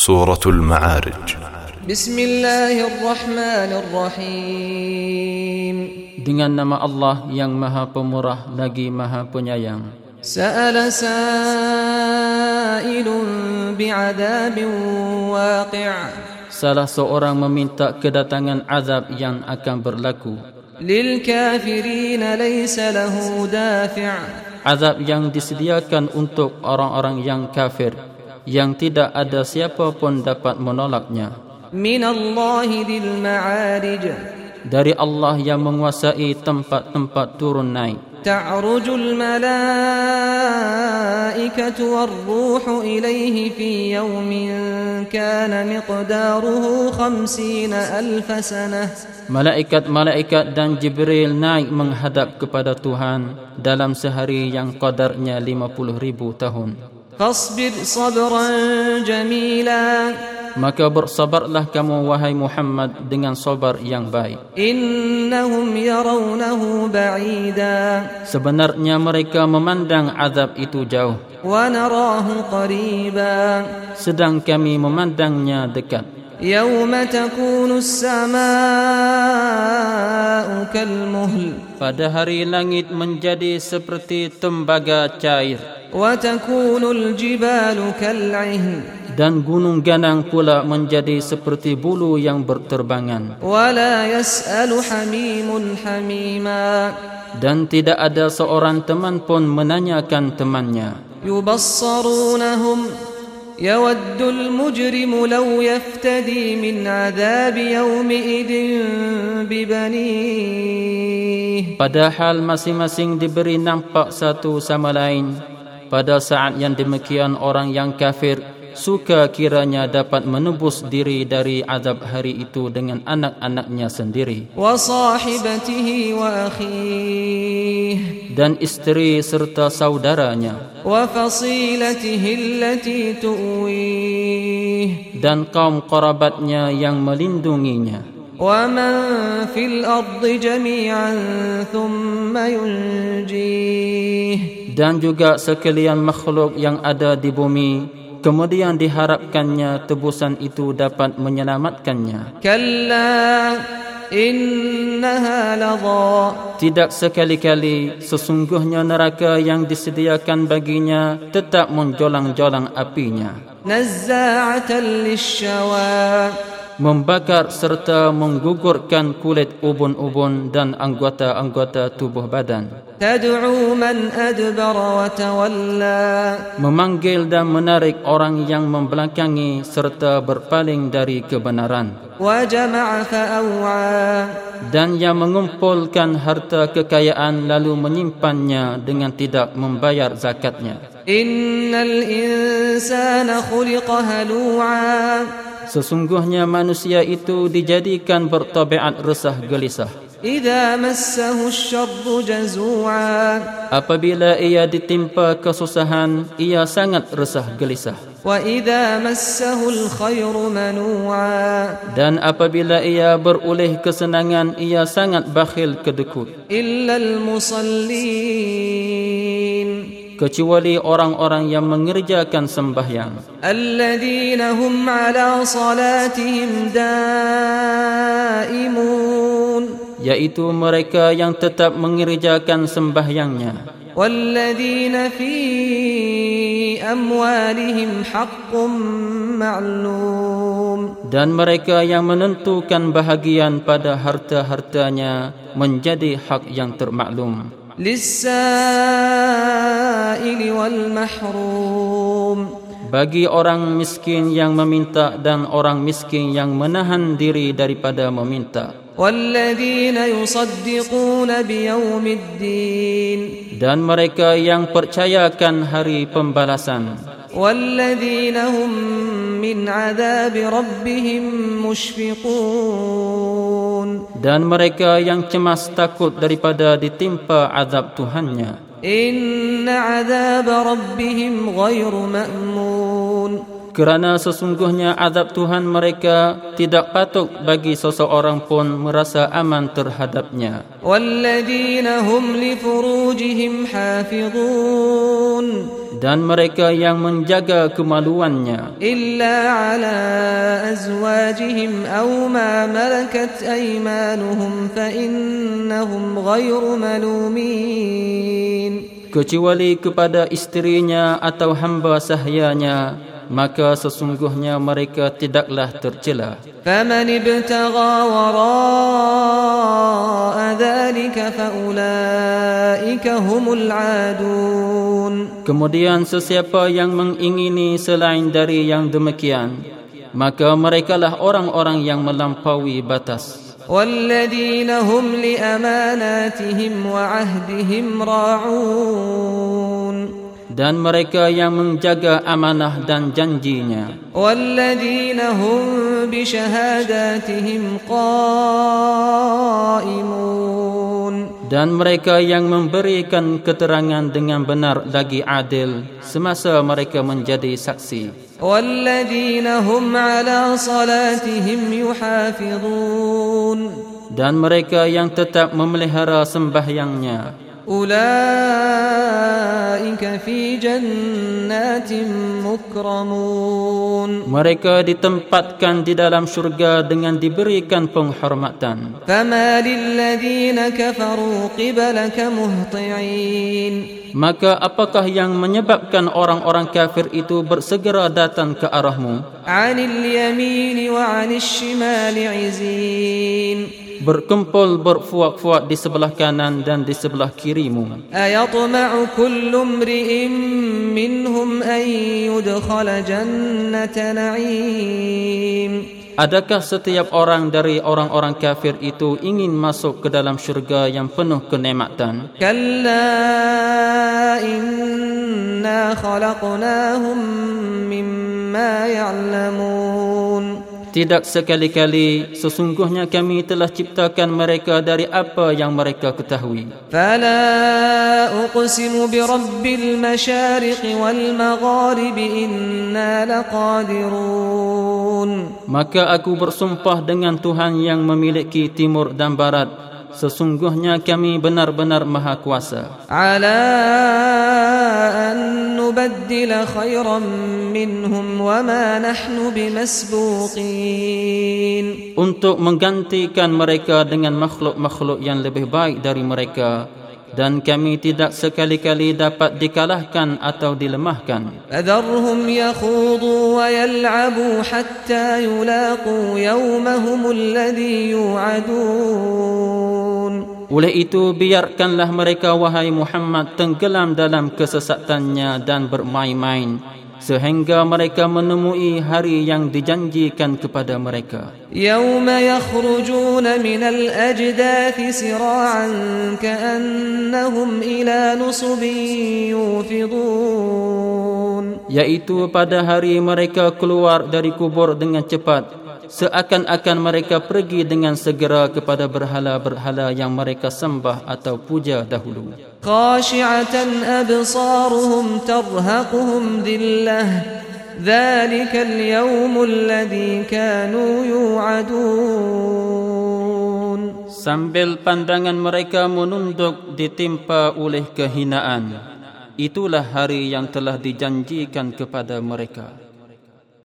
سورة المعارج بسم الله الرحمن الرحيم Dengan nama Allah yang maha pemurah lagi maha penyayang سأل سائل بعذاب واقع Salah seorang meminta kedatangan azab yang akan berlaku للكافرين ليس له دافع Azab yang disediakan untuk orang-orang yang kafir Yang tidak ada siapa pun dapat menolaknya من الله ذي المعارج Dari Allah yang menguasai tempat-tempat turun naik تعرج الملائكة والروح إليه في يوم كان مقداره خمسين ألف سنة Malaikat-malaikat dan Jibril naik menghadap kepada Tuhan dalam sehari yang qadarnya 50 ribu tahun. Fasbir sabran jamila Maka bersabarlah kamu wahai Muhammad dengan sabar yang baik. Innahum yarawnahu ba'ida. Sebenarnya mereka memandang azab itu jauh. Wa narahu qariba. Sedang kami memandangnya dekat. يوم تكون السماء كالمهل Pada hari langit menjadi seperti tembaga cair وتكون الجبال كالعهن dan gunung ganang pula menjadi seperti bulu yang berterbangan ولا يسأل حميم حميما dan tidak ada seorang teman pun menanyakan temannya. يبصرونهم يود المجرم لو يفتدي من عذاب يومئذ ببنيه Padahal masing-masing diberi nampak satu sama lain. Pada saat yang demikian orang yang kafir suka kiranya dapat menebus diri dari azab hari itu dengan anak-anaknya sendiri وصاحبته وأخيه dan isteri serta saudaranya وفصيلته التي تؤويه dan kaum kerabatnya yang melindunginya ومن في الأرض جميعا ثم ينجيه dan juga sekalian makhluk yang ada di bumi kemudian diharapkannya tebusan itu dapat menyelamatkannya. Kalla innaha ladha. Tidak sekali-kali sesungguhnya neraka yang disediakan baginya tetap menjolang-jolang apinya. Nazza'atan lishawaa membakar serta menggugurkan kulit ubun-ubun dan anggota-anggota tubuh badan. Memanggil dan menarik orang yang membelakangi serta berpaling dari kebenaran. Dan yang mengumpulkan harta kekayaan lalu menyimpannya dengan tidak membayar zakatnya. Innal insana khuliqa halu'a. Sesungguhnya manusia itu dijadikan bertabiat resah gelisah. Apabila ia ditimpa kesusahan, ia sangat resah gelisah. Dan apabila ia beroleh kesenangan, ia sangat bakhil kedekut. Illal musallin Kecuali orang-orang yang mengerjakan sembahyang. الذين هم على صلاتهم دائمون Yaitu mereka yang tetap mengerjakan sembahyangnya. والذين في أموالهم حق معلوم Dan mereka yang menentukan bahagian pada harta-hartanya menjadi hak yang termaklum. للسائل والمحروم Bagi orang miskin yang meminta dan orang miskin yang menahan diri daripada meminta. والذين يصدقون بيوم الدين Dan mereka yang percayakan hari pembalasan. والذين هم من عذاب ربهم مشفقون Dan mereka yang cemas takut daripada ditimpa azab Tuhannya. إن عذاب ربهم غير مأمون Kerana sesungguhnya azab Tuhan mereka tidak patut bagi seseorang pun merasa aman terhadapnya. والذين هم لفروجهم حافظون dan mereka yang menjaga kemaluannya. Illa ala azwajihim aw ma malakat aymanuhum fa innahum ghayru malumin. Kecuali kepada isterinya atau hamba sahayanya maka sesungguhnya mereka tidaklah tercela فمن ابتغى وراء ذلك فأولئك هم العادون kemudian sesiapa yang mengingini selain dari yang demikian maka merekalah orang-orang yang melampaui batas والذين هم لأماناتهم وعهدهم راعون dan mereka yang menjaga amanah dan janjinya. dan mereka yang memberikan keterangan dengan benar lagi adil semasa mereka menjadi saksi. dan mereka yang tetap memelihara sembahyangnya. Ulaika fi jannatin mukramun Mereka ditempatkan di dalam syurga dengan diberikan penghormatan. Fama lilladhina kafaru qibalaka muhti'in Maka apakah yang menyebabkan orang-orang kafir itu bersegera datang ke arahmu? Anil yamini wa anil shimali izin berkumpul berfuak-fuak di sebelah kanan dan di sebelah kirimu. Ayatma'u kullu mri'in minhum an yudkhala jannata na'im. Adakah setiap orang dari orang-orang kafir itu ingin masuk ke dalam syurga yang penuh kenikmatan? Kalla inna khalaqnahum mimma ya'lamun tidak sekali-kali sesungguhnya kami telah ciptakan mereka dari apa yang mereka ketahui. Fala uqsimu bi rabbil masyariq wal magharibi inna laqadirun. Maka aku bersumpah dengan Tuhan yang memiliki timur dan barat sesungguhnya kami benar-benar maha kuasa ala an nubaddila khairan minhum wa ma nahnu bimasbuqin untuk menggantikan mereka dengan makhluk-makhluk yang lebih baik dari mereka dan kami tidak sekali-kali dapat dikalahkan atau dilemahkan. Adarhum yakhudu wa yal'abu hatta yulaqu yawmahum alladhi yu'adun. Oleh itu biarkanlah mereka wahai Muhammad tenggelam dalam kesesatannya dan bermain-main sehingga mereka menemui hari yang dijanjikan kepada mereka. Yauma yakhrujun min al-ajdath sira'an ka'annahum ila nusubin yufidun. Yaitu pada hari mereka keluar dari kubur dengan cepat seakan-akan mereka pergi dengan segera kepada berhala-berhala yang mereka sembah atau puja dahulu. خاشعة أبصارهم ترهقهم ذلة ذلك اليوم الذي كانوا يوعدون Sambil pandangan mereka menunduk ditimpa oleh kehinaan. Itulah hari yang telah dijanjikan kepada mereka.